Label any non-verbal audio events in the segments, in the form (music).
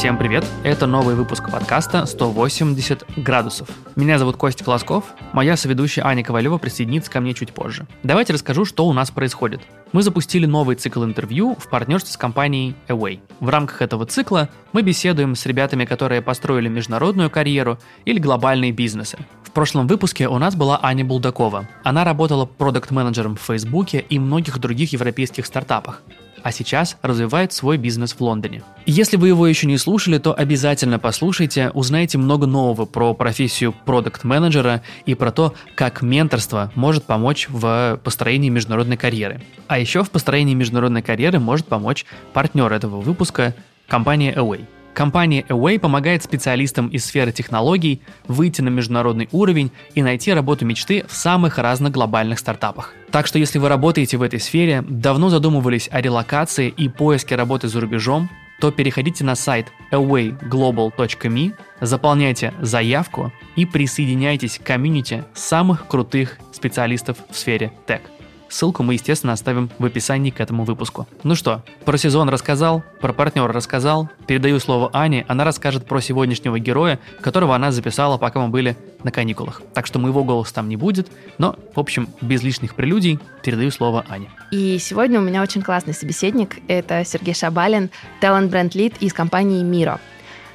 Всем привет! Это новый выпуск подкаста «180 градусов». Меня зовут Костя Колосков, моя соведущая Аня Ковалева присоединится ко мне чуть позже. Давайте расскажу, что у нас происходит. Мы запустили новый цикл интервью в партнерстве с компанией Away. В рамках этого цикла мы беседуем с ребятами, которые построили международную карьеру или глобальные бизнесы. В прошлом выпуске у нас была Аня Булдакова. Она работала продукт-менеджером в Фейсбуке и многих других европейских стартапах а сейчас развивает свой бизнес в Лондоне. Если вы его еще не слушали, то обязательно послушайте, узнаете много нового про профессию продукт-менеджера и про то, как менторство может помочь в построении международной карьеры. А еще в построении международной карьеры может помочь партнер этого выпуска – компания Away – Компания Away помогает специалистам из сферы технологий выйти на международный уровень и найти работу мечты в самых разных глобальных стартапах. Так что если вы работаете в этой сфере, давно задумывались о релокации и поиске работы за рубежом, то переходите на сайт awayglobal.me, заполняйте заявку и присоединяйтесь к комьюнити самых крутых специалистов в сфере тег. Ссылку мы, естественно, оставим в описании к этому выпуску. Ну что, про сезон рассказал, про партнера рассказал. Передаю слово Ане, она расскажет про сегодняшнего героя, которого она записала, пока мы были на каникулах. Так что моего голоса там не будет, но, в общем, без лишних прелюдий передаю слово Ане. И сегодня у меня очень классный собеседник. Это Сергей Шабалин, талант-бренд-лид из компании «Миро».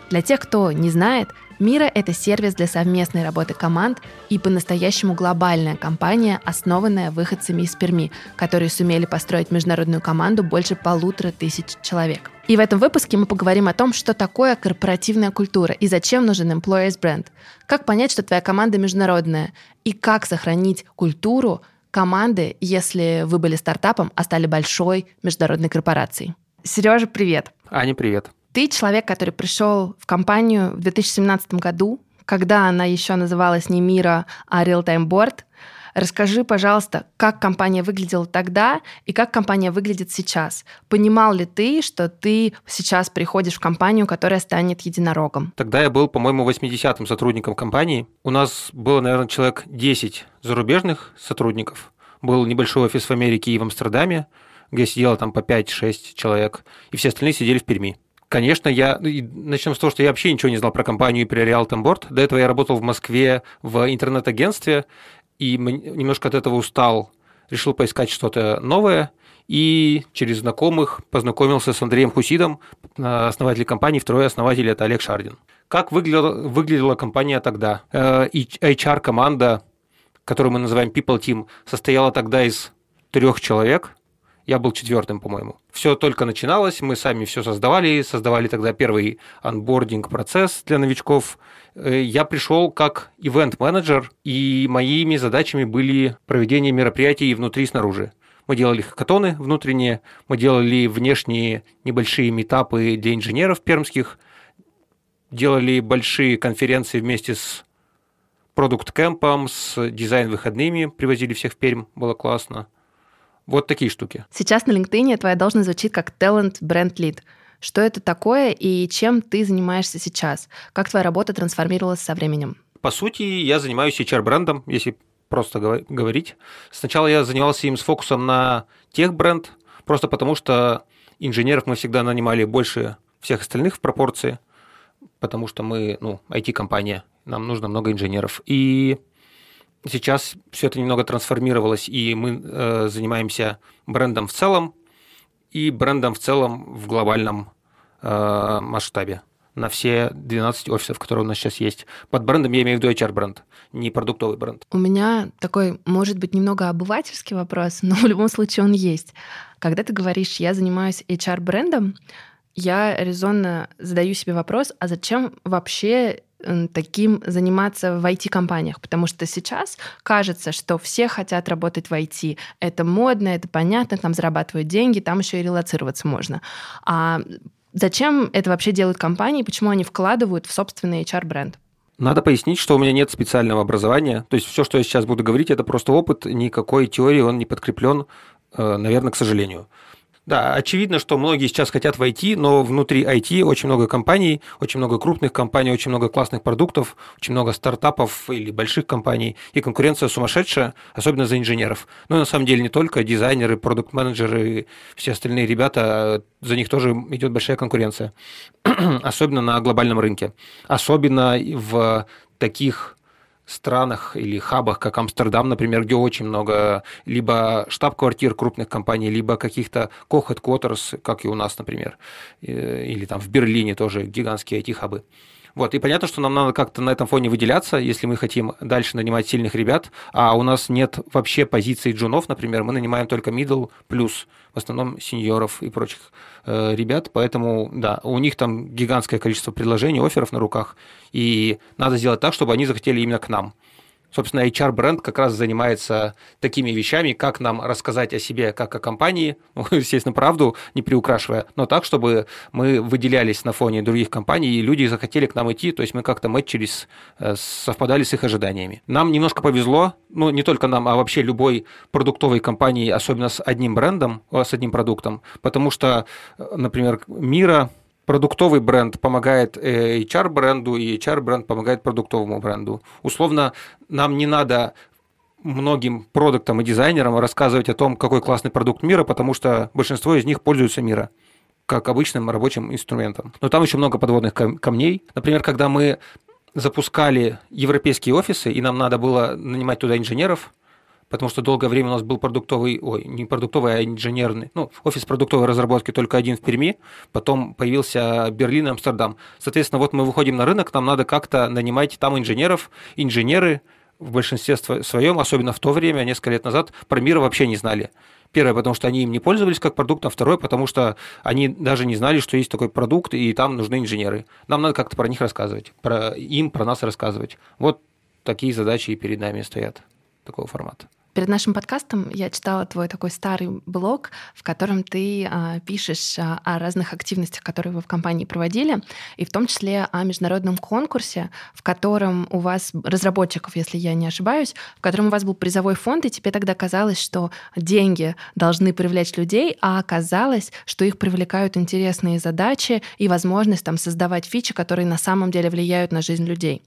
Для тех, кто не знает – Мира – это сервис для совместной работы команд и по-настоящему глобальная компания, основанная выходцами из Перми, которые сумели построить международную команду больше полутора тысяч человек. И в этом выпуске мы поговорим о том, что такое корпоративная культура и зачем нужен employers бренд, как понять, что твоя команда международная, и как сохранить культуру команды, если вы были стартапом, а стали большой международной корпорацией. Сережа, привет. Аня, привет. Ты человек, который пришел в компанию в 2017 году, когда она еще называлась не Мира, а Real Time Board. Расскажи, пожалуйста, как компания выглядела тогда и как компания выглядит сейчас. Понимал ли ты, что ты сейчас приходишь в компанию, которая станет единорогом? Тогда я был, по-моему, 80-м сотрудником компании. У нас было, наверное, человек 10 зарубежных сотрудников. Был небольшой офис в Америке и в Амстердаме, где сидело там по 5-6 человек, и все остальные сидели в Перми. Конечно, я ну, начнем с того, что я вообще ничего не знал про компанию Realtem Board. До этого я работал в Москве в интернет-агентстве и немножко от этого устал. Решил поискать что-то новое и через знакомых познакомился с Андреем Хусидом, основателем компании, второй основатель – это Олег Шардин. Как выглядела, выглядела компания тогда? Э, HR-команда, которую мы называем People Team, состояла тогда из трех человек – я был четвертым, по-моему. Все только начиналось, мы сами все создавали, создавали тогда первый анбординг процесс для новичков. Э, я пришел как ивент-менеджер, и моими задачами были проведение мероприятий внутри и снаружи. Мы делали хакатоны внутренние, мы делали внешние небольшие метапы для инженеров пермских, делали большие конференции вместе с продукт-кэмпом, с дизайн-выходными, привозили всех в Пермь, было классно. Вот такие штуки. Сейчас на LinkedIn твоя должность звучит как Talent Brand Lead. Что это такое и чем ты занимаешься сейчас? Как твоя работа трансформировалась со временем? По сути, я занимаюсь HR-брендом, если просто говорить. Сначала я занимался им с фокусом на тех-бренд, просто потому что инженеров мы всегда нанимали больше всех остальных в пропорции, потому что мы, ну, IT-компания, нам нужно много инженеров. И Сейчас все это немного трансформировалось, и мы э, занимаемся брендом в целом и брендом в целом в глобальном э, масштабе на все 12 офисов, которые у нас сейчас есть. Под брендом я имею в виду HR-бренд, не продуктовый бренд. У меня такой, может быть, немного обывательский вопрос, но в любом случае он есть. Когда ты говоришь, я занимаюсь HR-брендом, я резонно задаю себе вопрос, а зачем вообще таким заниматься в IT-компаниях, потому что сейчас кажется, что все хотят работать в IT. Это модно, это понятно, там зарабатывают деньги, там еще и релацироваться можно. А зачем это вообще делают компании, почему они вкладывают в собственный HR-бренд? Надо пояснить, что у меня нет специального образования. То есть все, что я сейчас буду говорить, это просто опыт, никакой теории он не подкреплен, э, наверное, к сожалению. Да, очевидно, что многие сейчас хотят войти, но внутри IT очень много компаний, очень много крупных компаний, очень много классных продуктов, очень много стартапов или больших компаний, и конкуренция сумасшедшая, особенно за инженеров. Но на самом деле не только дизайнеры, продукт-менеджеры, все остальные ребята, за них тоже идет большая конкуренция, (clears throat) особенно на глобальном рынке, особенно в таких странах или хабах, как Амстердам, например, где очень много либо штаб-квартир крупных компаний, либо каких-то co-headquarters, как и у нас, например, э, или там в Берлине тоже гигантские IT-хабы. Вот, и понятно, что нам надо как-то на этом фоне выделяться, если мы хотим дальше нанимать сильных ребят, а у нас нет вообще позиций джунов, например, мы нанимаем только middle плюс, в основном сеньоров и прочих э, ребят, поэтому, да, у них там гигантское количество предложений, офферов на руках, и надо сделать так, чтобы они захотели именно к нам. Собственно, HR-бренд как раз занимается такими вещами, как нам рассказать о себе как о компании, (laughs) ну, естественно, правду, не приукрашивая, но так, чтобы мы выделялись на фоне других компаний, и люди захотели к нам идти, то есть мы как-то мэтчились, совпадали с их ожиданиями. Нам немножко повезло, ну, не только нам, а вообще любой продуктовой компании, особенно с одним брендом, с одним продуктом, потому что, э, например, Мира продуктовый бренд помогает э, HR-бренду, и HR-бренд помогает продуктовому бренду. Условно, нам не надо многим продуктам и дизайнерам рассказывать о том, какой классный продукт мира, потому что большинство из них пользуются мира как обычным рабочим инструментом. Но там еще много подводных камней. Например, когда мы запускали европейские офисы, и нам надо было нанимать туда инженеров, потому что долгое время у нас был продуктовый, ой, не продуктовый, а инженерный, ну, офис продуктовой разработки только один в Перми, потом появился Берлин и Амстердам. Соответственно, вот мы выходим на рынок, нам надо как-то нанимать там инженеров, инженеры в большинстве своем, особенно в то время, несколько лет назад, про мир вообще не знали. Первое, потому что они им не пользовались как продуктом, второе, потому что они даже не знали, что есть такой продукт, и там нужны инженеры. Нам надо как-то про них рассказывать, про им, про нас рассказывать. Вот такие задачи и перед нами стоят такого формата. Перед нашим подкастом я читала твой такой старый блог, в котором ты а, пишешь а, о разных активностях, которые вы в компании проводили, и в том числе о международном конкурсе, в котором у вас разработчиков, если я не ошибаюсь, в котором у вас был призовой фонд, и тебе тогда казалось, что деньги должны привлечь людей, а оказалось, что их привлекают интересные задачи и возможность там создавать фичи, которые на самом деле влияют на жизнь людей.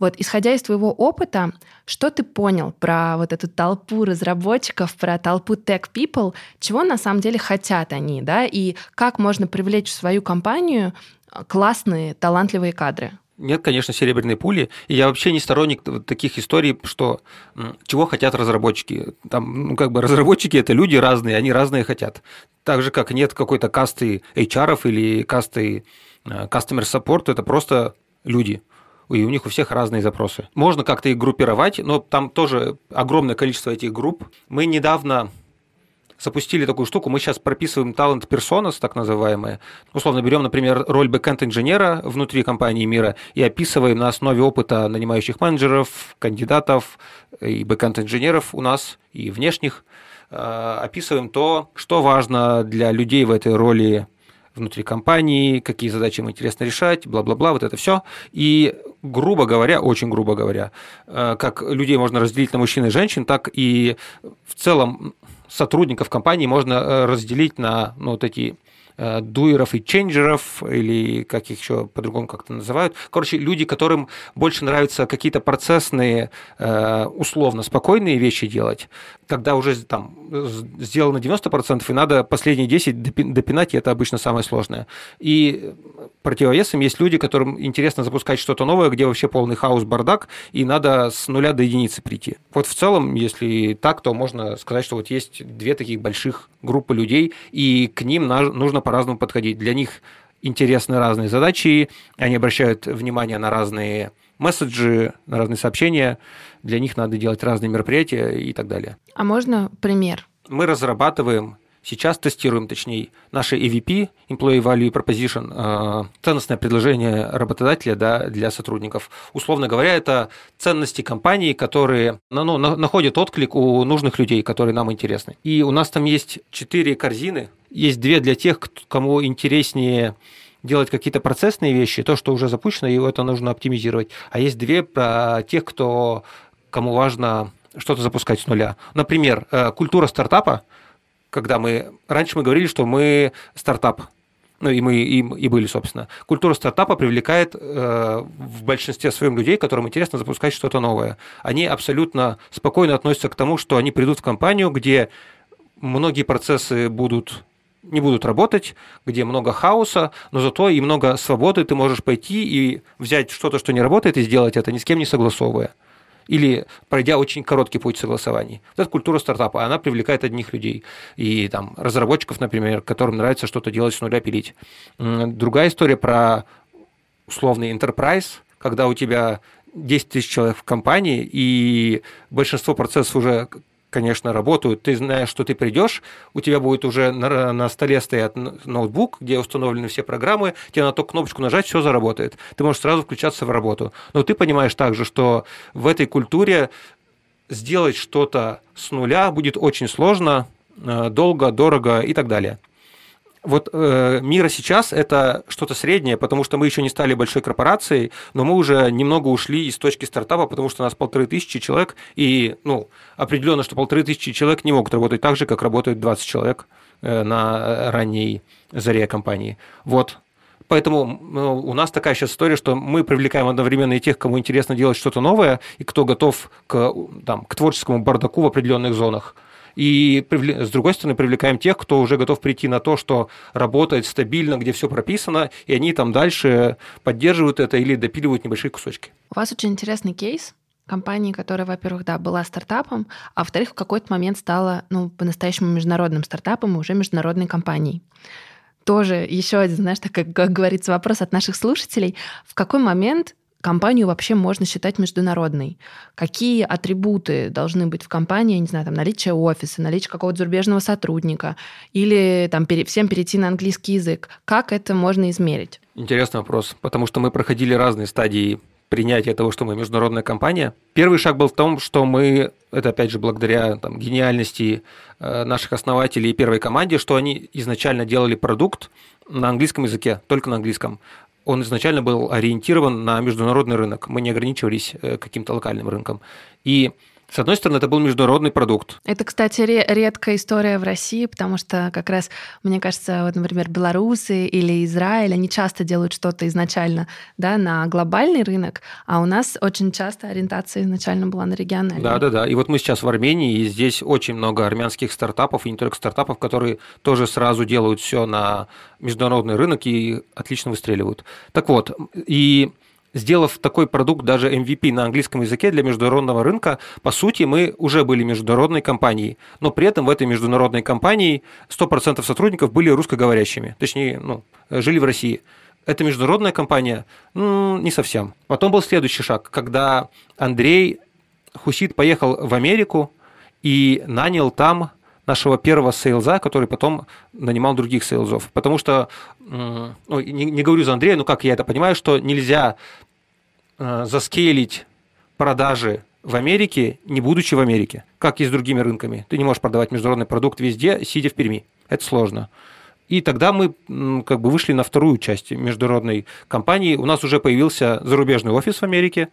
Вот, исходя из твоего опыта, что ты понял про вот эту толпу разработчиков, про толпу tech people, чего на самом деле хотят они, да, и как можно привлечь в свою компанию классные, талантливые кадры? Нет, конечно, серебряной пули. И я вообще не сторонник таких историй, что чего хотят разработчики. Там, ну, как бы разработчики это люди разные, они разные хотят. Так же, как нет какой-то касты HR или касты э, customer support, это просто люди и у них у всех разные запросы. Можно как-то их группировать, но там тоже огромное количество этих групп. Мы недавно запустили такую штуку, мы сейчас прописываем талант персонас, так называемые. Условно берем, например, роль бэкэнд-инженера внутри компании мира и описываем на основе опыта нанимающих менеджеров, кандидатов и бэкэнд-инженеров у нас и внешних, э, описываем то, что важно для людей в этой роли внутри компании, какие задачи им интересно решать, бла-бла-бла, вот это все. И грубо говоря, очень грубо говоря, э, как людей можно разделить на мужчин и женщин, так и в целом сотрудников компании можно э, разделить на ну, вот эти Э, дуеров и ченджеров, или как их еще по-другому как-то называют. Короче, люди, которым больше нравятся какие-то процессные, э, условно спокойные вещи делать, когда уже там сделано 90%, и надо последние 10 допинать, и это обычно самое сложное. И противовесом есть люди, которым интересно запускать что-то новое, где вообще полный хаос, бардак, и надо с нуля до единицы прийти. Вот в целом, если так, то можно сказать, что вот есть две таких больших группы людей, и к ним нужно по-разному подходить. Для них интересны разные задачи, они обращают внимание на разные месседжи, на разные сообщения, для них надо делать разные мероприятия и так далее. А можно пример? Мы разрабатываем Сейчас тестируем, точнее, наши EVP, Employee Value Proposition, э, ценностное предложение работодателя да, для сотрудников. Условно говоря, это ценности компании, которые ну, ну находят отклик у нужных людей, которые нам интересны. И у нас там есть четыре корзины. Есть две для тех, кому интереснее делать какие-то процессные вещи, то, что уже запущено, его это нужно оптимизировать. А есть две про тех, кто, кому важно что-то запускать с нуля. Например, э, культура стартапа – когда мы... Раньше мы говорили, что мы стартап, ну и мы и, и были, собственно. Культура стартапа привлекает э, в большинстве своем людей, которым интересно запускать что-то новое. Они абсолютно спокойно относятся к тому, что они придут в компанию, где многие процессы будут не будут работать, где много хаоса, но зато и много свободы, ты можешь пойти и взять что-то, что не работает, и сделать это, ни с кем не согласовывая или пройдя очень короткий путь согласований. Вот эта культура стартапа, она привлекает одних людей. И там разработчиков, например, которым нравится что-то делать с нуля, пилить. Другая история про условный enterprise, когда у тебя 10 тысяч человек в компании, и большинство процессов уже конечно, работают. Ты знаешь, что ты придешь, у тебя будет уже на, на столе стоять ноутбук, где установлены все программы, тебе на ту кнопочку нажать, все заработает. Ты можешь сразу включаться в работу. Но ты понимаешь также, что в этой культуре сделать что-то с нуля будет очень сложно, э, долго, дорого и так далее. Вот э, Мира сейчас это что-то среднее, потому что мы еще не стали большой корпорацией, но мы уже немного ушли из точки стартапа, потому что у нас полторы тысячи человек, и ну, определенно, что полторы тысячи человек не могут работать так же, как работают 20 человек э, на ранней заре компании. Вот. Поэтому ну, у нас такая сейчас история, что мы привлекаем одновременно и тех, кому интересно делать что-то новое, и кто готов к, там, к творческому бардаку в определенных зонах – и с другой стороны привлекаем тех, кто уже готов прийти на то, что работает стабильно, где все прописано, и они там дальше поддерживают это или допиливают небольшие кусочки. У вас очень интересный кейс компании, которая, во-первых, да, была стартапом, а во-вторых, в какой-то момент стала, ну, по-настоящему международным стартапом и уже международной компанией тоже еще один, знаешь, так как, как говорится, вопрос от наших слушателей. В какой момент компанию вообще можно считать международной? Какие атрибуты должны быть в компании, не знаю, там, наличие офиса, наличие какого-то зарубежного сотрудника или там пере, всем перейти на английский язык? Как это можно измерить? Интересный вопрос, потому что мы проходили разные стадии принятия того, что мы международная компания. Первый шаг был в том, что мы, это опять же благодаря там, гениальности э, наших основателей и первой команде, что они изначально делали продукт на английском языке, только на английском он изначально был ориентирован на международный рынок. Мы не ограничивались э, каким-то локальным рынком. И с одной стороны, это был международный продукт. Это, кстати, редкая история в России, потому что как раз, мне кажется, вот, например, белорусы или Израиль, они часто делают что-то изначально да, на глобальный рынок, а у нас очень часто ориентация изначально была на региональный. Да, да, да. И вот мы сейчас в Армении, и здесь очень много армянских стартапов, и не только стартапов, которые тоже сразу делают все на международный рынок и отлично выстреливают. Так вот, и сделав такой продукт, даже MVP на английском языке для международного рынка, по сути, мы уже были международной компанией. Но при этом в этой международной компании 100% сотрудников были русскоговорящими, точнее, ну, жили в России. Это международная компания? Ну, не совсем. Потом был следующий шаг, когда Андрей Хусит поехал в Америку и нанял там нашего первого сейлза, который потом нанимал других сейлзов. Потому что, ну, не, не говорю за Андрея, но как я это понимаю, что нельзя э, заскейлить продажи в Америке, не будучи в Америке, как и с другими рынками. Ты не можешь продавать международный продукт везде, сидя в Перми. Это сложно. И тогда мы как бы вышли на вторую часть международной компании. У нас уже появился зарубежный офис в Америке,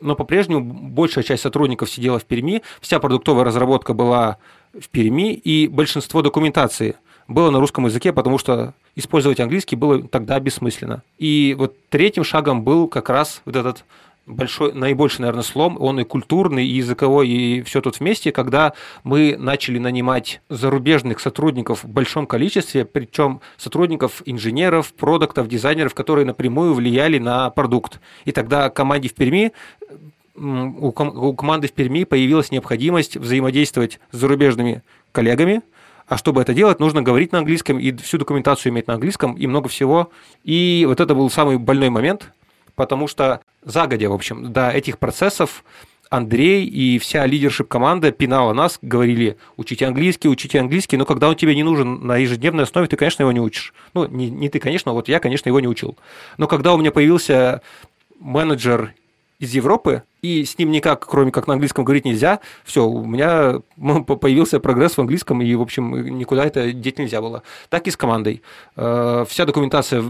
но по-прежнему большая часть сотрудников сидела в Перми. Вся продуктовая разработка была в Перми, и большинство документации было на русском языке, потому что использовать английский было тогда бессмысленно. И вот третьим шагом был как раз вот этот большой, наибольший, наверное, слом, он и культурный, и языковой, и все тут вместе, когда мы начали нанимать зарубежных сотрудников в большом количестве, причем сотрудников, инженеров, продуктов, дизайнеров, которые напрямую влияли на продукт. И тогда команде в Перми у, команды в Перми появилась необходимость взаимодействовать с зарубежными коллегами, а чтобы это делать, нужно говорить на английском и всю документацию иметь на английском и много всего. И вот это был самый больной момент, потому что загодя, в общем, до этих процессов Андрей и вся лидершип команда пинала нас, говорили, учите английский, учите английский, но когда он тебе не нужен на ежедневной основе, ты, конечно, его не учишь. Ну, не, не ты, конечно, вот я, конечно, его не учил. Но когда у меня появился менеджер из Европы, и с ним никак, кроме как на английском, говорить нельзя. Все, у меня появился прогресс в английском, и, в общем, никуда это деть нельзя было. Так и с командой. Э, вся документация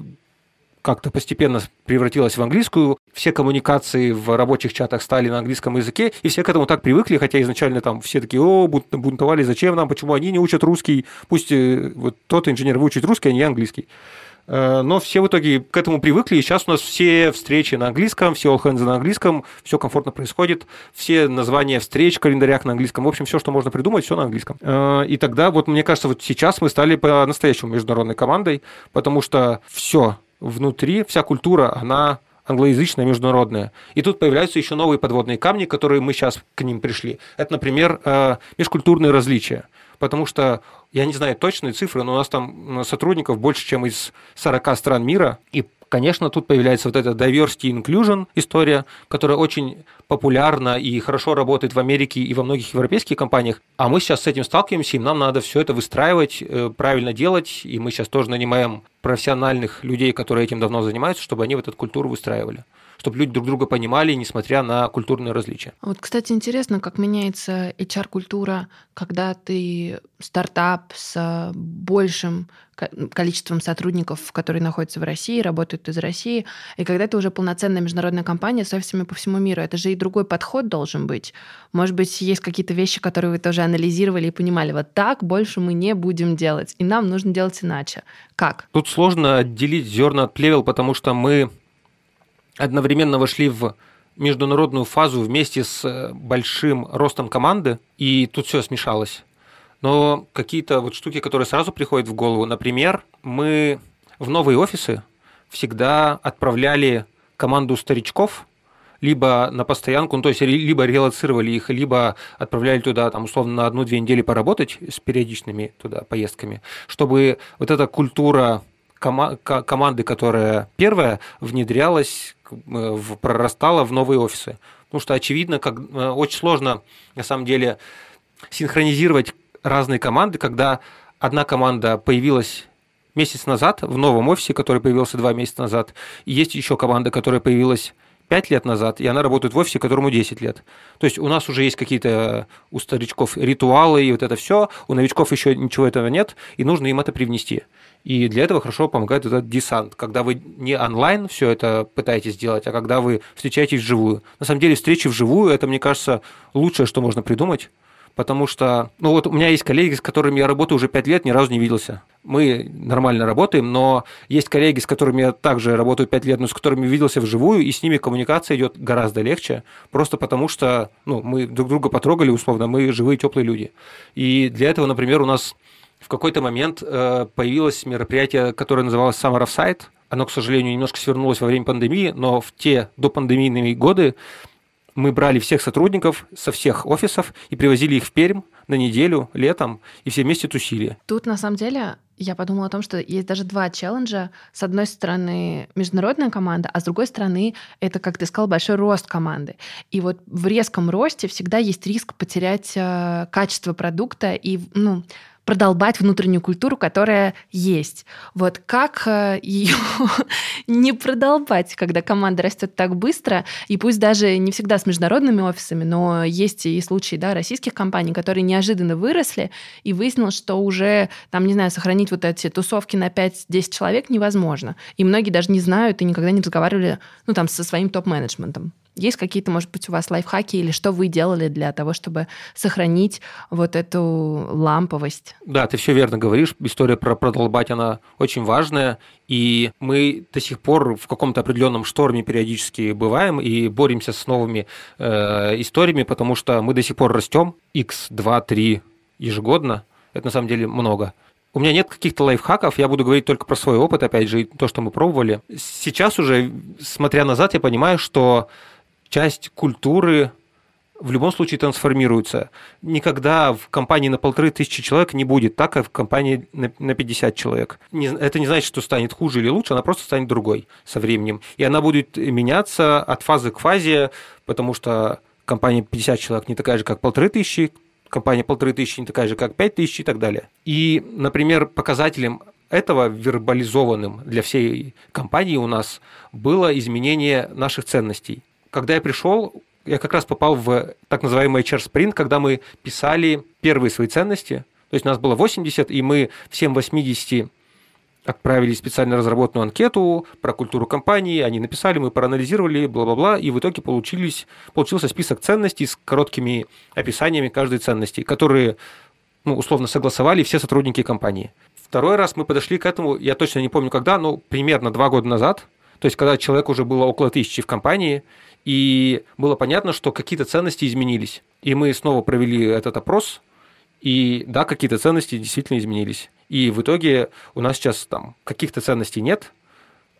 как-то постепенно превратилась в английскую. Все коммуникации в рабочих чатах стали на английском языке, и все к этому так привыкли, хотя изначально там все такие, о, бунтовали, зачем нам, почему они не учат русский, пусть э, вот тот инженер выучит русский, а не английский. Э, но все в итоге к этому привыкли, и сейчас у нас все встречи на английском, все all hands на английском, все комфортно происходит, все названия встреч в календарях на английском, в общем, все, что можно придумать, все на английском. Э, и тогда, вот мне кажется, вот сейчас мы стали по-настоящему международной командой, потому что все внутри, вся культура, она англоязычная, международная. И тут появляются еще новые подводные камни, которые мы сейчас к ним пришли. Это, например, э, межкультурные различия потому что я не знаю точные цифры, но у нас там сотрудников больше, чем из 40 стран мира, и Конечно, тут появляется вот эта diversity inclusion история, которая очень популярна и хорошо работает в Америке и во многих европейских компаниях. А мы сейчас с этим сталкиваемся, и нам надо все это выстраивать, э, правильно делать. И мы сейчас тоже нанимаем профессиональных людей, которые этим давно занимаются, чтобы они в эту культуру выстраивали чтобы люди друг друга понимали, несмотря на культурные различия. Вот, кстати, интересно, как меняется HR-культура, когда ты стартап с большим количеством сотрудников, которые находятся в России, работают из России, и когда ты уже полноценная международная компания с офисами по всему миру, это же и другой подход должен быть. Может быть, есть какие-то вещи, которые вы тоже анализировали и понимали, вот так больше мы не будем делать, и нам нужно делать иначе. Как? Тут сложно отделить зерна от плевел, потому что мы одновременно вошли в международную фазу вместе с э, большим ростом команды, и тут все смешалось. Но какие-то вот штуки, которые сразу приходят в голову, например, мы в новые офисы всегда отправляли команду старичков, либо на постоянку, ну, то есть либо релацировали их, либо отправляли туда, там, условно, на одну-две недели поработать с периодичными туда поездками, чтобы вот эта культура кома- команды, которая первая, внедрялась, прорастала в новые офисы. Потому что, очевидно, как, э, очень сложно, на самом деле, синхронизировать разные команды, когда одна команда появилась месяц назад в новом офисе, который появился два месяца назад, и есть еще команда, которая появилась 5 лет назад, и она работает в офисе, которому 10 лет. То есть у нас уже есть какие-то у старичков ритуалы и вот это все, у новичков еще ничего этого нет, и нужно им это привнести. И для этого хорошо помогает этот десант, когда вы не онлайн все это пытаетесь сделать, а когда вы встречаетесь вживую. На самом деле встречи вживую, это, мне кажется, лучшее, что можно придумать, потому что, ну вот у меня есть коллеги, с которыми я работаю уже 5 лет, ни разу не виделся. Мы нормально работаем, но есть коллеги, с которыми я также работаю 5 лет, но с которыми виделся вживую, и с ними коммуникация идет гораздо легче, просто потому что ну, мы друг друга потрогали, условно, мы живые, теплые люди. И для этого, например, у нас в какой-то момент э, появилось мероприятие, которое называлось Summer of Sight. Оно, к сожалению, немножко свернулось во время пандемии, но в те допандемийные годы мы брали всех сотрудников со всех офисов и привозили их в Пермь на неделю, летом, и все вместе тусили. Тут, на самом деле, я подумала о том, что есть даже два челленджа. С одной стороны, международная команда, а с другой стороны, это, как ты сказал, большой рост команды. И вот в резком росте всегда есть риск потерять э, качество продукта и, ну, продолбать внутреннюю культуру, которая есть. Вот как э, ее (laughs) не продолбать, когда команда растет так быстро, и пусть даже не всегда с международными офисами, но есть и случаи да, российских компаний, которые неожиданно выросли, и выяснилось, что уже, там, не знаю, сохранить вот эти тусовки на 5-10 человек невозможно. И многие даже не знают и никогда не разговаривали ну, там, со своим топ-менеджментом. Есть какие-то, может быть, у вас лайфхаки или что вы делали для того, чтобы сохранить вот эту ламповость? Да, ты все верно говоришь. История про продолбать, она очень важная. И мы до сих пор в каком-то определенном шторме периодически бываем и боремся с новыми э, историями, потому что мы до сих пор растем x 2, 3 ежегодно. Это на самом деле много. У меня нет каких-то лайфхаков, я буду говорить только про свой опыт, опять же, то, что мы пробовали. Сейчас уже, смотря назад, я понимаю, что часть культуры в любом случае трансформируется. Никогда в компании на полторы тысячи человек не будет так, как в компании на 50 человек. Это не значит, что станет хуже или лучше, она просто станет другой со временем. И она будет меняться от фазы к фазе, потому что компания 50 человек не такая же, как полторы тысячи, компания полторы тысячи не такая же, как пять тысяч и так далее. И, например, показателем этого вербализованным для всей компании у нас было изменение наших ценностей когда я пришел, я как раз попал в так называемый HR Sprint, когда мы писали первые свои ценности. То есть у нас было 80, и мы всем 80 отправили специально разработанную анкету про культуру компании, они написали, мы проанализировали, бла-бла-бла, и в итоге получились, получился список ценностей с короткими описаниями каждой ценности, которые ну, условно согласовали все сотрудники компании. Второй раз мы подошли к этому, я точно не помню когда, но примерно два года назад, то есть когда человек уже было около тысячи в компании, и было понятно, что какие-то ценности изменились. И мы снова провели этот опрос, и да, какие-то ценности действительно изменились. И в итоге у нас сейчас там каких-то ценностей нет,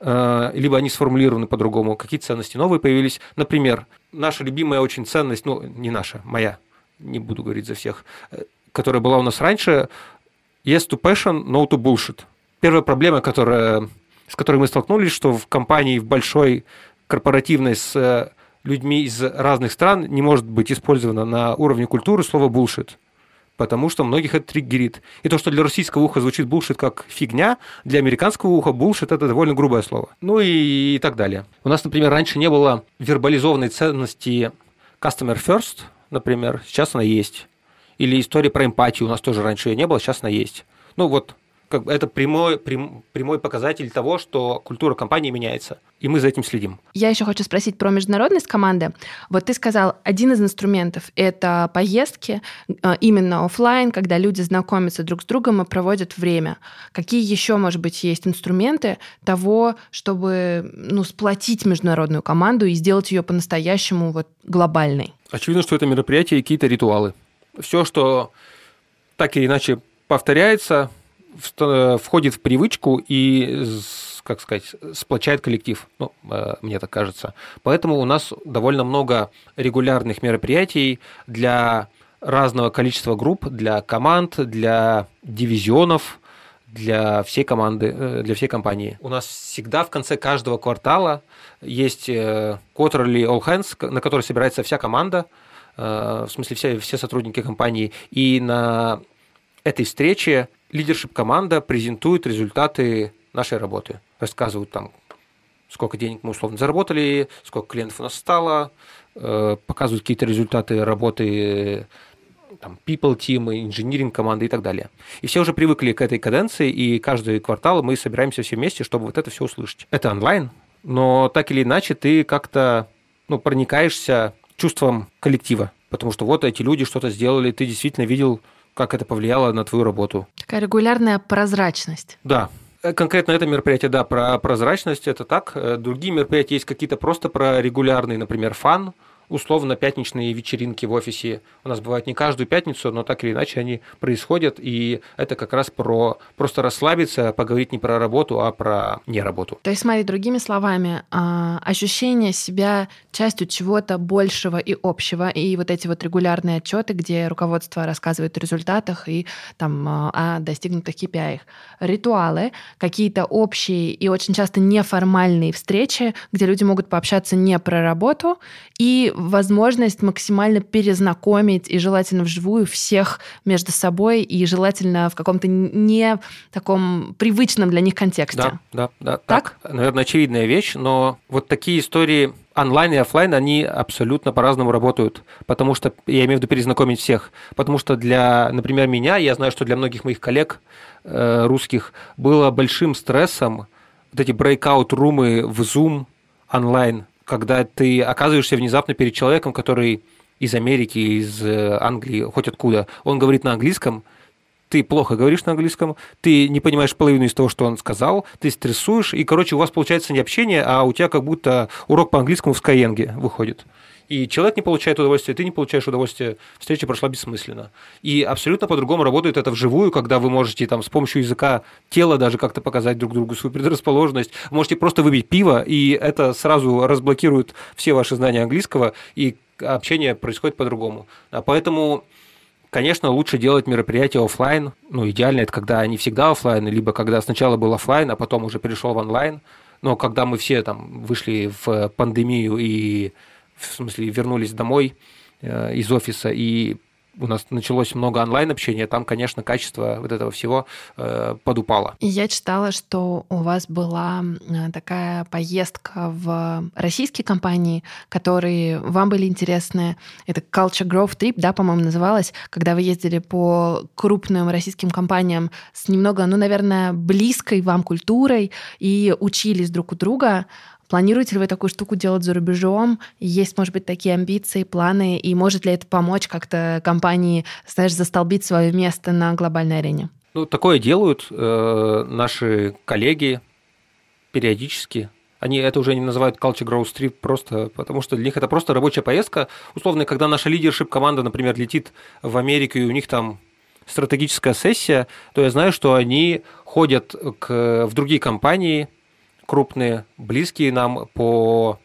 э, либо они сформулированы по-другому, какие-то ценности новые появились. Например, наша любимая очень ценность, ну, не наша, моя, не буду говорить за всех, э, которая была у нас раньше, yes to passion, no to bullshit. Первая проблема, которая, с которой мы столкнулись, что в компании, в большой корпоративной с э, людьми из разных стран не может быть использовано на уровне культуры слово bullshit потому что многих это триггерит. И то, что для российского уха звучит булшит как фигня, для американского уха булшит это довольно грубое слово. Ну и, и так далее. У нас, например, раньше не было вербализованной ценности customer first, например, сейчас она есть. Или история про эмпатию у нас тоже раньше ее не было, сейчас она есть. Ну вот как бы это прямой, прям, прямой показатель того, что культура компании меняется, и мы за этим следим. Я еще хочу спросить про международность команды. Вот ты сказал, один из инструментов — это поездки, э, именно офлайн, когда люди знакомятся друг с другом и проводят время. Какие еще, может быть, есть инструменты того, чтобы ну, сплотить международную команду и сделать ее по-настоящему вот глобальной? Очевидно, что это мероприятие и какие-то ритуалы. Все, что так или иначе повторяется, входит в привычку и, как сказать, сплочает коллектив, ну, э, мне так кажется. Поэтому у нас довольно много регулярных мероприятий для разного количества групп, для команд, для дивизионов, для всей команды, э, для всей компании. У нас всегда в конце каждого квартала есть э, quarterly all hands, на который собирается вся команда, в смысле все, все сотрудники компании, и на этой встрече лидершип команда презентует результаты нашей работы, рассказывают там, сколько денег мы условно заработали, сколько клиентов у нас стало, э, показывают какие-то результаты работы там, people team, инжиниринг команды и так далее. И все уже привыкли к этой каденции, и каждый квартал мы собираемся все вместе, чтобы вот это все услышать. Это онлайн, но так или иначе ты как-то ну, проникаешься чувством коллектива, потому что вот эти люди что-то сделали, ты действительно видел как это повлияло на твою работу. Такая регулярная прозрачность. Да, э, Конкретно это мероприятие, да, про прозрачность, это так. Э, другие мероприятия есть какие-то просто про регулярный, например, фан, условно пятничные вечеринки в офисе у нас бывают не каждую пятницу, но так или иначе они происходят, и это как раз про просто расслабиться, поговорить не про работу, а про не работу. То есть, смотри, другими словами, а, ощущение себя частью чего-то большего и общего, и вот эти вот регулярные отчеты, где руководство рассказывает о результатах и там а, о достигнутых KPI. Ритуалы, какие-то общие и очень часто неформальные встречи, где люди могут пообщаться не про работу, и возможность максимально перезнакомить и желательно вживую всех между собой и желательно в каком-то не таком привычном для них контексте. Да, да, да. Так? так? Наверное, очевидная вещь, но вот такие истории онлайн и офлайн, они абсолютно по-разному работают, потому что, я имею в виду перезнакомить всех, потому что для, например, меня, я знаю, что для многих моих коллег э, русских было большим стрессом вот эти breakout-румы в Zoom онлайн, когда ты оказываешься внезапно перед человеком, который из Америки, из э, Англии, хоть откуда, он говорит на английском, ты плохо говоришь на английском, ты не понимаешь половину из того, что он сказал, ты стрессуешь, и, короче, у вас получается не общение, а у тебя как будто урок по английскому в Skyeng выходит и человек не получает удовольствия, ты не получаешь удовольствия, встреча прошла бессмысленно. И абсолютно по-другому работает это вживую, когда вы можете там с помощью языка тела даже как-то показать друг другу свою (laughs) предрасположенность. Можете просто выпить пиво, и это сразу разблокирует все ваши знания английского, и общение происходит по-другому. А поэтому Конечно, лучше делать мероприятия офлайн. Ну, идеально это когда они всегда офлайн, либо когда сначала был офлайн, а потом уже перешел в онлайн. Но когда мы все там вышли в пандемию и в смысле вернулись домой э, из офиса и у нас началось много онлайн-общения, там, конечно, качество вот этого всего э, подупало. Я читала, что у вас была э, такая поездка в российские компании, которые вам были интересны. Это Culture Growth Trip, да, по-моему, называлось, когда вы ездили по крупным российским компаниям с немного, ну, наверное, близкой вам культурой и учились друг у друга. Планируете ли вы такую штуку делать за рубежом? Есть, может быть, такие амбиции, планы? И может ли это помочь как-то компании, знаешь, застолбить свое место на глобальной арене? Ну, такое делают э, наши коллеги периодически. Они это уже не называют Culture Growth Trip просто потому, что для них это просто рабочая поездка. Условно, когда наша лидершип команда, например, летит в Америку, и у них там стратегическая сессия, то я знаю, что они ходят к, в другие компании, крупные, близкие нам по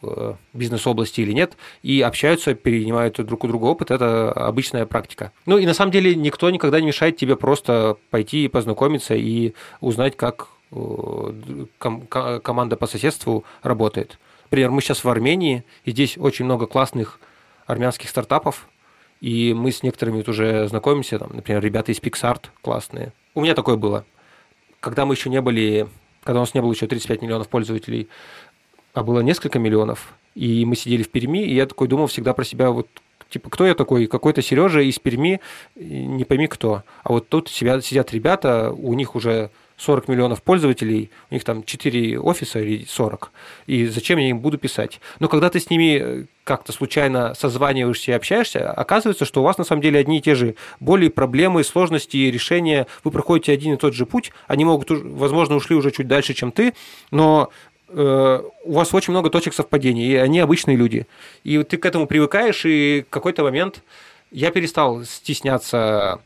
э, бизнес-области или нет, и общаются, перенимают друг у друга опыт, это обычная практика. Ну и на самом деле никто никогда не мешает тебе просто пойти и познакомиться и узнать, как э, ком- команда по соседству работает. Например, мы сейчас в Армении, и здесь очень много классных армянских стартапов, и мы с некоторыми уже знакомимся, там, например, ребята из PixArt классные. У меня такое было. Когда мы еще не были когда у нас не было еще 35 миллионов пользователей, а было несколько миллионов, и мы сидели в Перми, и я такой думал всегда про себя, вот типа, кто я такой? Какой-то Сережа из Перми, не пойми кто. А вот тут сидят, сидят ребята, у них уже 40 миллионов пользователей, у них там 4 офиса или 40, и зачем я им буду писать? Но когда ты с ними э, как-то случайно созваниваешься и общаешься, оказывается, что у вас на самом деле одни и те же боли, проблемы, сложности, решения, вы проходите один и тот же путь, они могут, возможно, ушли уже чуть дальше, чем ты, но э, у вас очень много точек совпадений, и они обычные люди. И ты к этому привыкаешь, и в какой-то момент я перестал стесняться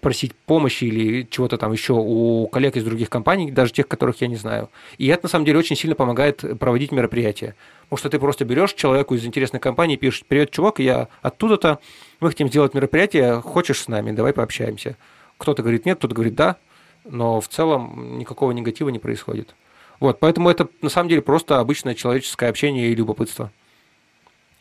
просить помощи или чего-то там еще у коллег из других компаний, даже тех, которых я не знаю. И это, на самом деле, очень сильно помогает проводить мероприятия. Потому что ты просто берешь человеку из интересной компании, пишешь, привет, чувак, я оттуда-то, мы хотим сделать мероприятие, хочешь с нами, давай пообщаемся. Кто-то говорит нет, кто-то говорит да, но в целом никакого негатива не происходит. Вот, поэтому это на самом деле просто обычное человеческое общение и любопытство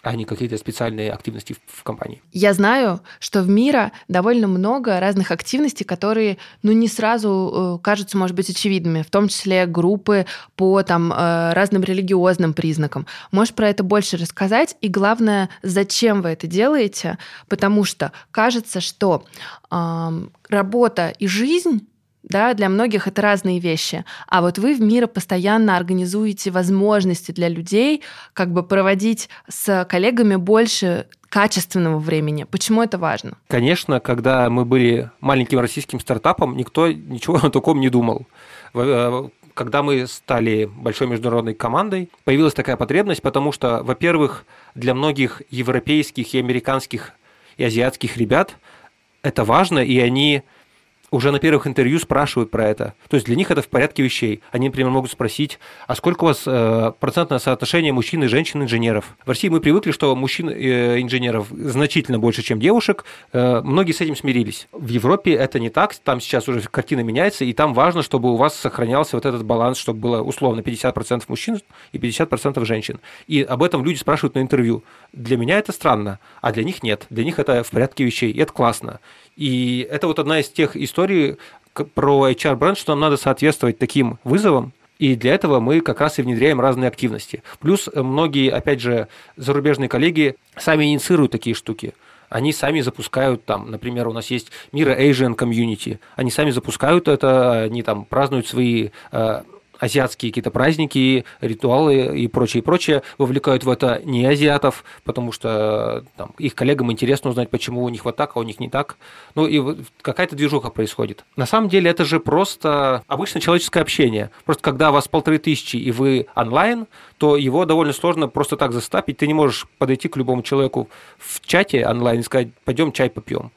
а не какие-то специальные активности в, компании. Я знаю, что в мире довольно много разных активностей, которые, ну, не сразу э, кажутся, может быть, очевидными, в том числе группы по там э, разным религиозным признакам. Можешь про это больше рассказать? И главное, зачем вы это делаете? Потому что кажется, что э, работа и жизнь да, для многих это разные вещи. А вот вы в мире постоянно организуете возможности для людей как бы проводить с коллегами больше качественного времени. Почему это важно? Конечно, когда мы были маленьким российским стартапом, никто ничего о таком не думал. Э, когда мы стали большой международной командой, появилась такая потребность, потому что, во-первых, для многих европейских и американских и азиатских ребят это важно, и они уже на первых интервью спрашивают про это. То есть для них это в порядке вещей. Они, например, могут спросить, а сколько у вас э, процентное соотношение мужчин и женщин инженеров? В России мы привыкли, что мужчин э, значительно больше, чем девушек. Э, многие с этим смирились. В Европе это не так. Там сейчас уже картина меняется, и там важно, чтобы у вас сохранялся вот этот баланс, чтобы было условно 50% мужчин и 50% женщин. И об этом люди спрашивают на интервью. Для меня это странно, а для них нет. Для них это в порядке вещей, и это классно. И это вот одна из тех историй про HR-бренд, что нам надо соответствовать таким вызовам, и для этого мы как раз и внедряем разные активности. Плюс э, многие, опять же, зарубежные коллеги сами инициируют такие штуки. Они сами запускают там, например, у нас есть Мира Asian Community. Они сами запускают это, они там празднуют свои э, азиатские какие-то праздники, ритуалы и прочее, прочее, вовлекают в это не азиатов, потому что там, их коллегам интересно узнать, почему у них вот так, а у них не так. Ну и какая-то движуха происходит. На самом деле это же просто обычное человеческое общение. Просто когда вас полторы тысячи и вы онлайн, то его довольно сложно просто так застапить. Ты не можешь подойти к любому человеку в чате онлайн и сказать, пойдем чай попьем.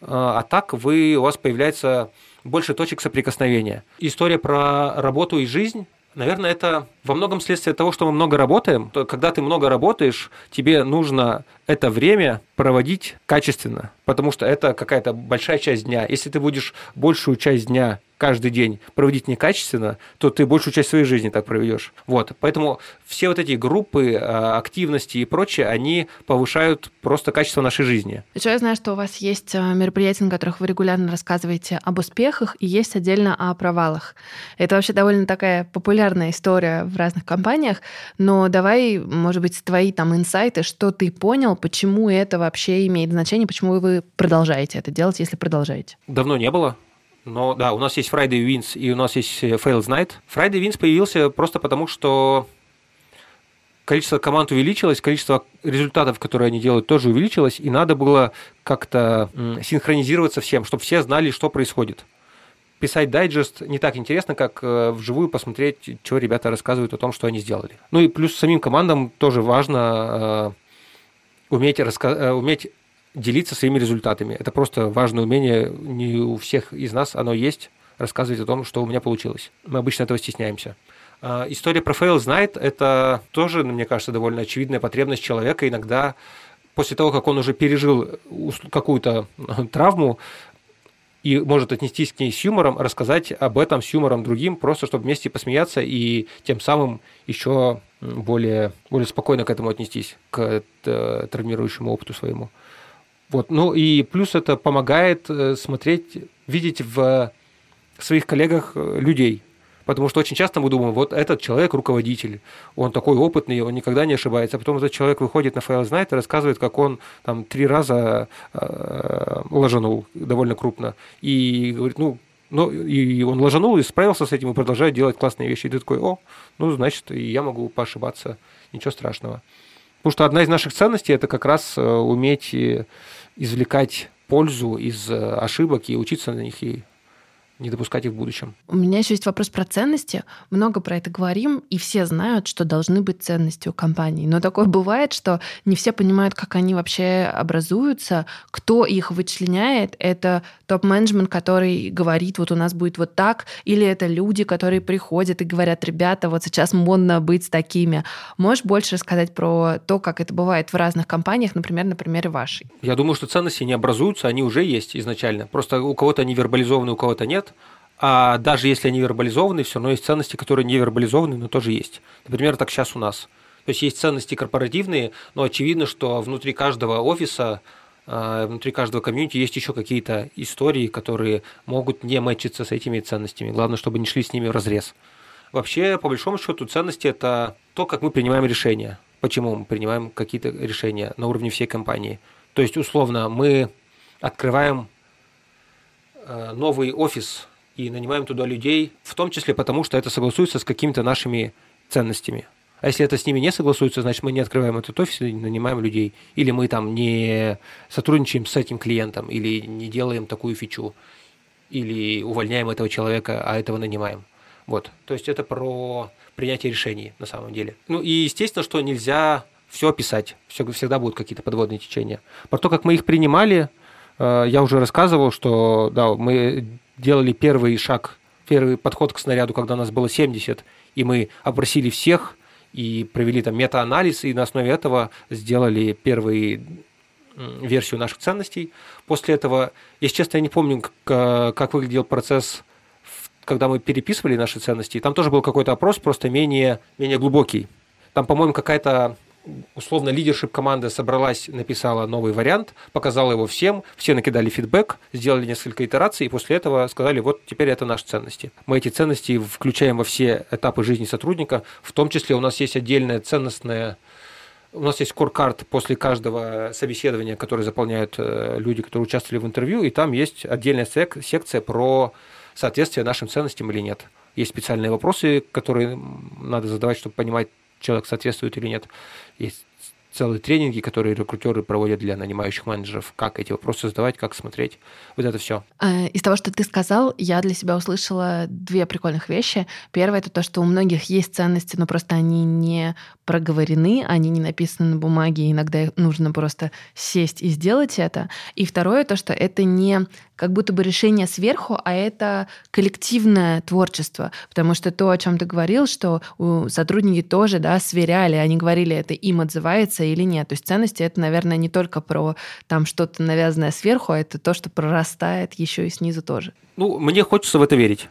А, а так вы, у вас появляется больше точек соприкосновения. История про работу и жизнь Наверное, это во многом следствие того, что мы много работаем. Когда ты много работаешь, тебе нужно это время проводить качественно, потому что это какая-то большая часть дня. Если ты будешь большую часть дня каждый день проводить некачественно, то ты большую часть своей жизни так проведешь. Вот. Поэтому все вот эти группы, а, активности и прочее, они повышают просто качество нашей жизни. Еще я знаю, что у вас есть а, мероприятия, на которых вы регулярно рассказываете об успехах, и есть отдельно о провалах. Это вообще довольно такая популярная история в разных компаниях, но давай, может быть, твои там инсайты, что ты понял, почему это вообще имеет значение, почему вы продолжаете это делать, если продолжаете? Давно не было. Но да, у нас есть Friday Wins и у нас есть э, Fails Night. Friday Wins появился просто потому, что количество команд увеличилось, количество результатов, которые они делают, тоже увеличилось, и надо было как-то синхронизироваться всем, чтобы все знали, что происходит. Писать дайджест не так интересно, как э, вживую посмотреть, что ребята рассказывают о том, что они сделали. Ну и плюс самим командам тоже важно э, уметь, раска- уметь делиться своими результатами. Это просто важное умение, не у всех из нас оно есть, рассказывать о том, что у меня получилось. Мы обычно этого стесняемся. А, история про fail знает, это тоже, мне кажется, довольно очевидная потребность человека иногда после того, как он уже пережил какую-то травму, и может отнестись к ней с юмором, рассказать об этом с юмором другим, просто чтобы вместе посмеяться и тем самым еще более, более спокойно к этому отнестись, к э, травмирующему опыту своему. Вот. Ну и плюс это помогает э, смотреть, видеть в своих коллегах э, людей. Потому что очень часто мы думаем, вот этот человек руководитель, он такой опытный, он никогда не ошибается. А потом этот человек выходит на файл знает и рассказывает, как он там три раза э, ложанул довольно крупно. И говорит, ну, ну, и он ложанул и справился с этим и продолжает делать классные вещи. И ты такой, о, ну, значит, и я могу поошибаться, ничего страшного. Потому что одна из наших ценностей – это как раз уметь извлекать пользу из э, ошибок и учиться на них и не допускать их в будущем. У меня еще есть вопрос про ценности. Много про это говорим, и все знают, что должны быть ценности у компании. Но такое бывает, что не все понимают, как они вообще образуются, кто их вычленяет. Это топ-менеджмент, который говорит, вот у нас будет вот так, или это люди, которые приходят и говорят, ребята, вот сейчас модно быть такими. Можешь больше рассказать про то, как это бывает в разных компаниях, например, на примере вашей? Я думаю, что ценности не образуются, они уже есть изначально. Просто у кого-то они вербализованы, у кого-то нет нет, а даже если они вербализованы, все равно есть ценности, которые не вербализованы, но тоже есть. Например, так сейчас у нас. То есть есть ценности корпоративные, но очевидно, что внутри каждого офиса, а, внутри каждого комьюнити есть еще какие-то истории, которые могут не мэчиться с этими ценностями. Главное, чтобы не шли с ними в разрез. Вообще, по большому счету, ценности – это то, как мы принимаем решения. Почему мы принимаем какие-то решения на уровне всей компании. То есть, условно, мы открываем Э, новый офис и нанимаем туда людей, в том числе потому, что это согласуется с какими-то нашими ценностями. А если это с ними не согласуется, значит, мы не открываем этот офис и нанимаем людей. Или мы там не сотрудничаем с этим клиентом, или не делаем такую фичу, или увольняем этого человека, а этого нанимаем. Вот. То есть это про принятие решений на самом деле. Ну и естественно, что нельзя все описать. Все, всегда будут какие-то подводные течения. Про то, как мы их принимали, Э, я уже рассказывал, что да, мы делали первый шаг, первый подход к снаряду, когда нас было 70, и мы опросили всех и провели там мета-анализ, и на основе этого сделали первую версию наших ценностей. После этого, если честно, я не помню, как выглядел процесс когда мы переписывали наши ценности, там тоже был какой-то опрос, просто менее, менее глубокий. Там, по-моему, какая-то условно лидершип команды собралась, написала новый вариант, показала его всем, все накидали фидбэк, сделали несколько итераций, и после этого сказали, вот теперь это наши ценности. Мы эти ценности включаем во все этапы жизни сотрудника, в том числе у нас есть отдельная ценностная у нас есть скоркард после каждого собеседования, который заполняют э, люди, которые участвовали в интервью, и там есть отдельная сек- секция про соответствие нашим ценностям или нет. Есть специальные вопросы, которые надо задавать, чтобы понимать, человек соответствует или нет. Есть целые тренинги, которые рекрутеры проводят для нанимающих менеджеров, как эти вопросы задавать, как смотреть. Вот это все. Э, из того, что ты сказал, я для себя услышала две прикольных вещи. Первое это то, что у многих есть ценности, но просто они не проговорены, они не написаны на бумаге, иногда нужно просто сесть и сделать это. И второе то, что это не как будто бы решение сверху, а это коллективное творчество. Потому что то, о чем ты говорил, что сотрудники тоже да, сверяли, они говорили, это им отзывается, или нет. То есть ценности это, наверное, не только про там что-то навязанное сверху, а это то, что прорастает еще и снизу тоже. Ну, мне хочется в это верить.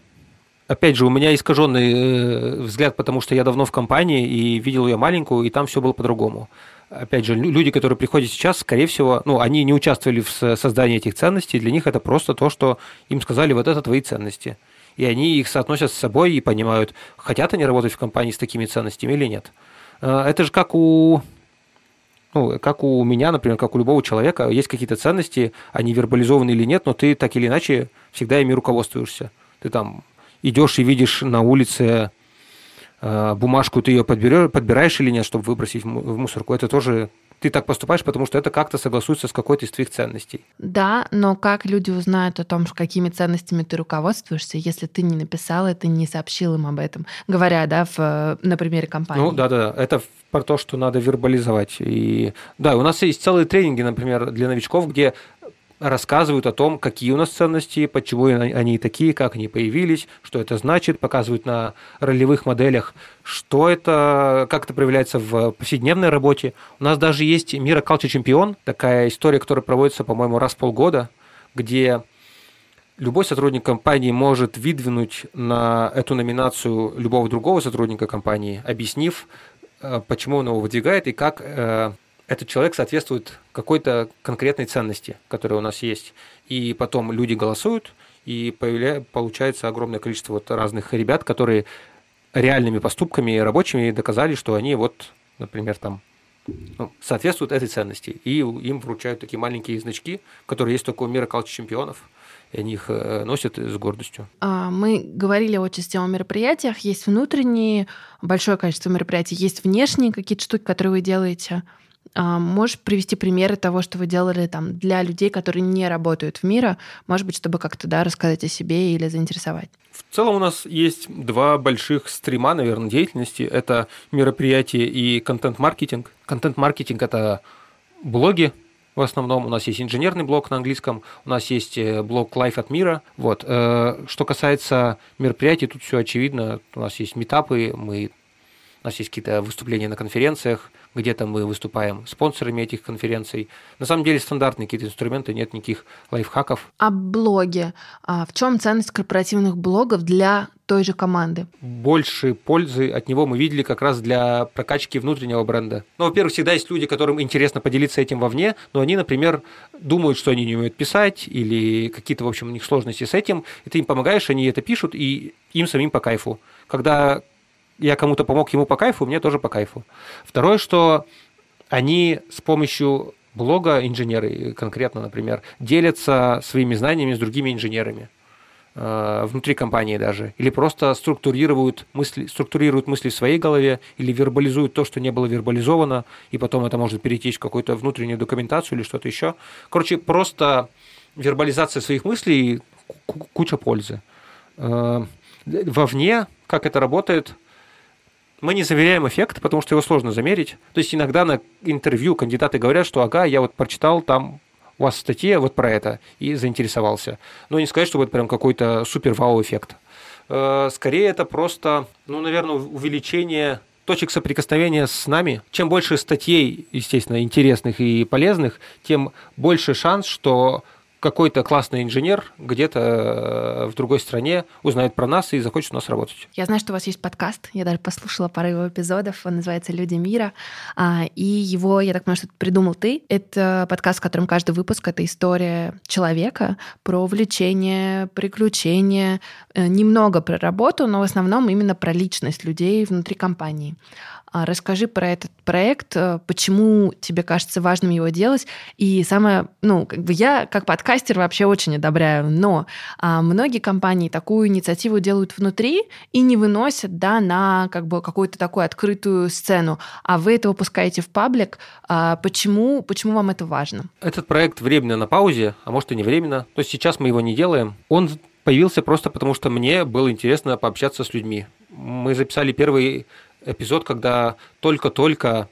Опять же, у меня искаженный э, взгляд, потому что я давно в компании и видел ее маленькую, и там все было по-другому. Опять же, люди, которые приходят сейчас, скорее всего, ну, они не участвовали в создании этих ценностей, для них это просто то, что им сказали, вот это твои ценности. И они их соотносят с собой и понимают, хотят они работать в компании с такими ценностями или нет. Э, это же как у ну, как у меня, например, как у любого человека, есть какие-то ценности, они вербализованы или нет, но ты так или иначе всегда ими руководствуешься. Ты там идешь и видишь на улице э, бумажку, ты ее подбираешь или нет, чтобы выбросить в мусорку. Это тоже ты так поступаешь, потому что это как-то согласуется с какой-то из твоих ценностей. Да, но как люди узнают о том, какими ценностями ты руководствуешься, если ты не написал это, не сообщил им об этом, говоря, да, в, на примере компании? Ну, да-да, это про то, что надо вербализовать. И да, у нас есть целые тренинги, например, для новичков, где рассказывают о том, какие у нас ценности, почему они такие, как они появились, что это значит, показывают на ролевых моделях, что это, как это проявляется в повседневной работе. У нас даже есть Мира Culture Чемпион, такая история, которая проводится, по-моему, раз в полгода, где любой сотрудник компании может выдвинуть на эту номинацию любого другого сотрудника компании, объяснив, э, почему он его выдвигает и как э, этот человек соответствует какой-то конкретной ценности, которая у нас есть. И потом люди голосуют, и появля... получается огромное количество вот разных ребят, которые реальными поступками рабочими доказали, что они вот, например, там ну, соответствуют этой ценности. И им вручают такие маленькие значки, которые есть только у мира калчи чемпионов и они их э, носят с гордостью. А, мы говорили о системе мероприятиях. Есть внутренние, большое количество мероприятий, есть внешние какие-то штуки, которые вы делаете. А, можешь привести примеры того, что вы делали там для людей, которые не работают в мире, может быть, чтобы как-то да, рассказать о себе или заинтересовать? В целом у нас есть два больших стрима, наверное, деятельности. Это мероприятие и контент-маркетинг. Контент-маркетинг – это блоги, в основном. У нас есть инженерный блок на английском, у нас есть э, блок Life от мира. Вот. Э, что касается мероприятий, тут все очевидно. У нас есть метапы, мы, у нас есть какие-то выступления на конференциях, где-то мы выступаем спонсорами этих конференций. На самом деле стандартные какие-то инструменты, нет никаких лайфхаков. А блоги? А в чем ценность корпоративных блогов для той же команды? Больше пользы от него мы видели как раз для прокачки внутреннего бренда. Ну, во-первых, всегда есть люди, которым интересно поделиться этим вовне, но они, например, думают, что они не умеют писать или какие-то, в общем, у них сложности с этим, и ты им помогаешь, они это пишут, и им самим по кайфу. Когда я кому-то помог, ему по кайфу, мне тоже по кайфу. Второе, что они с помощью блога, инженеры конкретно, например, делятся своими знаниями с другими инженерами э, внутри компании даже, или просто структурируют мысли, структурируют мысли в своей голове, или вербализуют то, что не было вербализовано, и потом это может перейти в какую-то внутреннюю документацию или что-то еще. Короче, просто вербализация своих мыслей куча пользы. Э, вовне, как это работает, мы не заверяем эффект, потому что его сложно замерить. То есть иногда на интервью кандидаты говорят, что ага, я вот прочитал там у вас в статье вот про это и заинтересовался. Но не сказать, что это прям какой-то супер-вау эффект. Э, скорее это просто, ну, наверное, увеличение точек соприкосновения с нами. Чем больше статей, естественно, интересных и полезных, тем больше шанс, что какой-то классный инженер где-то э, в другой стране узнает про нас и захочет у нас работать. Я знаю, что у вас есть подкаст. Я даже послушала пару его эпизодов. Он называется «Люди мира». А, и его, я так понимаю, что придумал ты. Это подкаст, в котором каждый выпуск — это история человека про увлечение, приключения, э, немного про работу, но в основном именно про личность людей внутри компании. А, расскажи про этот проект, э, почему тебе кажется важным его делать. И самое, ну, как бы я как подкастер вообще очень одобряю, но а, многие компании такую инициативу делают внутри и не выносят, да, на как бы какую-то такую открытую сцену, а вы это выпускаете в паблик. А, почему, почему вам это важно? Этот проект временно на паузе, а может и не временно. То есть сейчас мы его не делаем. Он появился просто потому, что мне было интересно пообщаться с людьми. Мы записали первый эпизод, когда только-только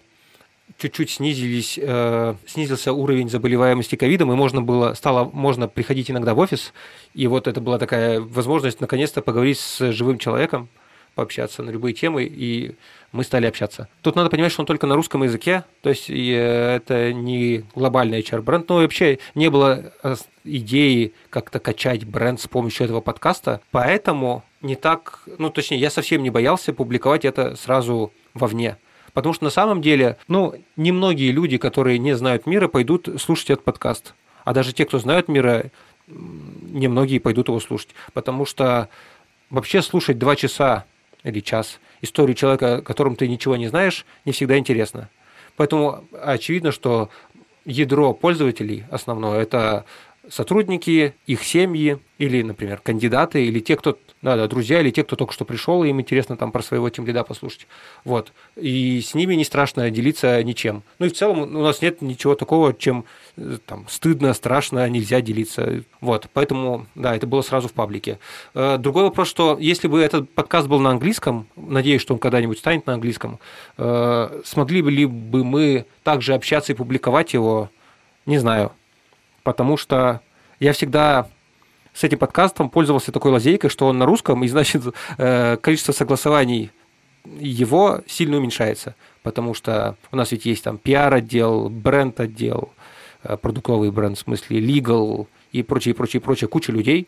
чуть-чуть снизились, э, снизился уровень заболеваемости ковидом, и можно было, стало можно приходить иногда в офис, и вот это была такая возможность наконец-то поговорить с живым человеком, пообщаться на любые темы, и мы стали общаться. Тут надо понимать, что он только на русском языке, то есть это не глобальный HR-бренд, но вообще не было э, идеи как-то качать бренд с помощью этого подкаста, поэтому не так, ну точнее, я совсем не боялся публиковать это сразу вовне. Потому что на самом деле, ну, немногие люди, которые не знают мира, пойдут слушать этот подкаст. А даже те, кто знают мира, немногие пойдут его слушать. Потому что вообще слушать два часа или час историю человека, о котором ты ничего не знаешь, не всегда интересно. Поэтому очевидно, что ядро пользователей основное – это сотрудники, их семьи или, например, кандидаты, или те, кто да, да, друзья или те, кто только что пришел, и им интересно там про своего тимлида послушать. Вот. И с ними не страшно делиться ничем. Ну и в целом у нас нет ничего такого, чем э, там стыдно, страшно, нельзя делиться. Вот. Поэтому, да, это было сразу в паблике. Э, другой вопрос, что если бы этот подкаст был на английском, надеюсь, что он когда-нибудь станет на английском, э, смогли ли бы мы также общаться и публиковать его, не знаю. Потому что я всегда с этим подкастом пользовался такой лазейкой, что он на русском, и значит э, количество согласований его сильно уменьшается, потому что у нас ведь есть там пиар-отдел, бренд-отдел, э, продуктовый бренд, в смысле legal и прочее, прочее, прочее, куча людей,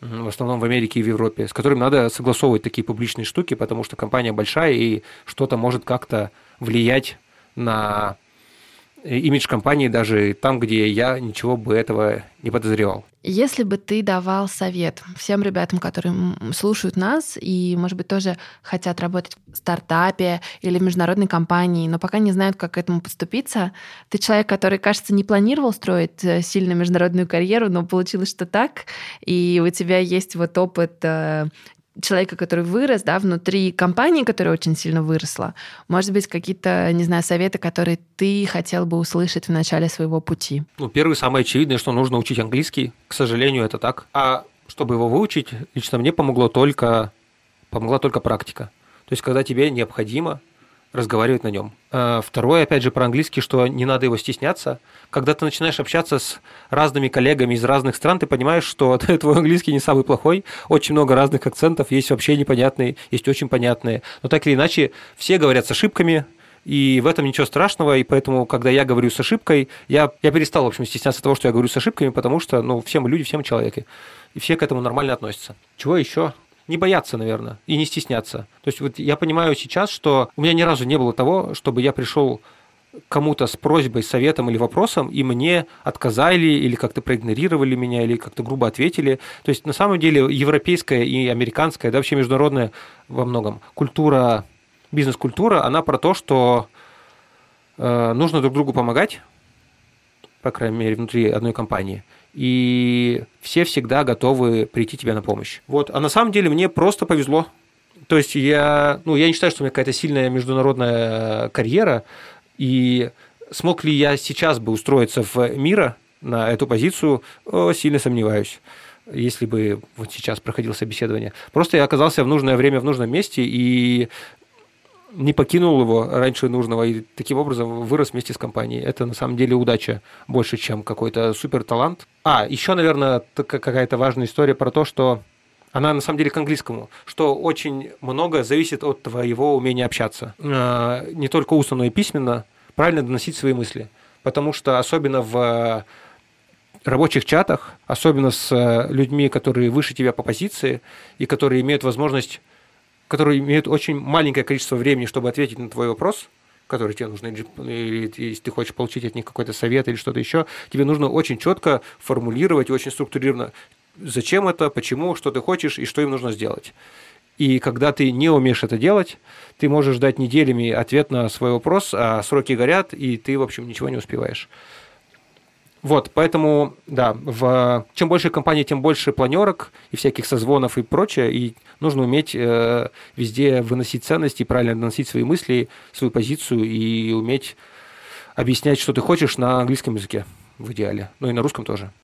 в основном в Америке и в Европе, с которыми надо согласовывать такие публичные штуки, потому что компания большая и что-то может как-то влиять на имидж компании даже там, где я ничего бы этого не подозревал. Если бы ты давал совет всем ребятам, которые слушают нас и, может быть, тоже хотят работать в стартапе или в международной компании, но пока не знают, как к этому подступиться, ты человек, который, кажется, не планировал строить э, сильную международную карьеру, но получилось, что так, и у тебя есть вот опыт э, человека, который вырос, да, внутри компании, которая очень сильно выросла, может быть, какие-то, не знаю, советы, которые ты хотел бы услышать в начале своего пути? Ну, первый, самый очевидный, что нужно учить английский. К сожалению, это так. А чтобы его выучить, лично мне помогло только, помогла только практика. То есть, когда тебе необходимо разговаривать на нем. А, второе, опять же, про английский, что не надо его стесняться. Когда ты начинаешь общаться с разными коллегами из разных стран, ты понимаешь, что (laughs) твой английский не самый плохой, очень много разных акцентов, есть вообще непонятные, есть очень понятные. Но так или иначе, все говорят с ошибками, и в этом ничего страшного, и поэтому, когда я говорю с ошибкой, я, я перестал, в общем, стесняться того, что я говорю с ошибками, потому что, ну, все мы люди, все мы человеки, и все к этому нормально относятся. Чего еще? Не бояться, наверное, и не стесняться. То есть вот я понимаю сейчас, что у меня ни разу не было того, чтобы я пришел кому-то с просьбой, советом или вопросом, и мне отказали или как-то проигнорировали меня, или как-то грубо ответили. То есть на самом деле европейская и американская, да вообще международная во многом культура, бизнес-культура, она про то, что э, нужно друг другу помогать, по крайней мере, внутри одной компании – и все всегда готовы прийти тебе на помощь. Вот. А на самом деле мне просто повезло. То есть я, ну, я не считаю, что у меня какая-то сильная международная карьера, и смог ли я сейчас бы устроиться в мира на эту позицию, сильно сомневаюсь если бы вот сейчас проходило собеседование. Просто я оказался в нужное время в нужном месте, и не покинул его раньше нужного и таким образом вырос вместе с компанией. Это на самом деле удача больше, чем какой-то супер талант. А, еще, наверное, какая-то важная история про то, что она на самом деле к английскому, что очень много зависит от твоего умения общаться. А, не только устно, но и письменно, правильно доносить свои мысли. Потому что особенно в рабочих чатах, особенно с людьми, которые выше тебя по позиции и которые имеют возможность которые имеют очень маленькое количество времени, чтобы ответить на твой вопрос, который тебе нужно, или если ты хочешь получить от них какой-то совет или что-то еще, тебе нужно очень четко формулировать очень структурированно, зачем это, почему, что ты хочешь и что им нужно сделать. И когда ты не умеешь это делать, ты можешь ждать неделями ответ на свой вопрос, а сроки горят, и ты, в общем, ничего не успеваешь. Вот, поэтому, да, в, чем больше компаний, тем больше планерок и всяких созвонов и прочее, и нужно уметь э, везде выносить ценности, правильно доносить свои мысли, свою позицию и уметь объяснять, что ты хочешь на английском языке в идеале, ну и на русском тоже.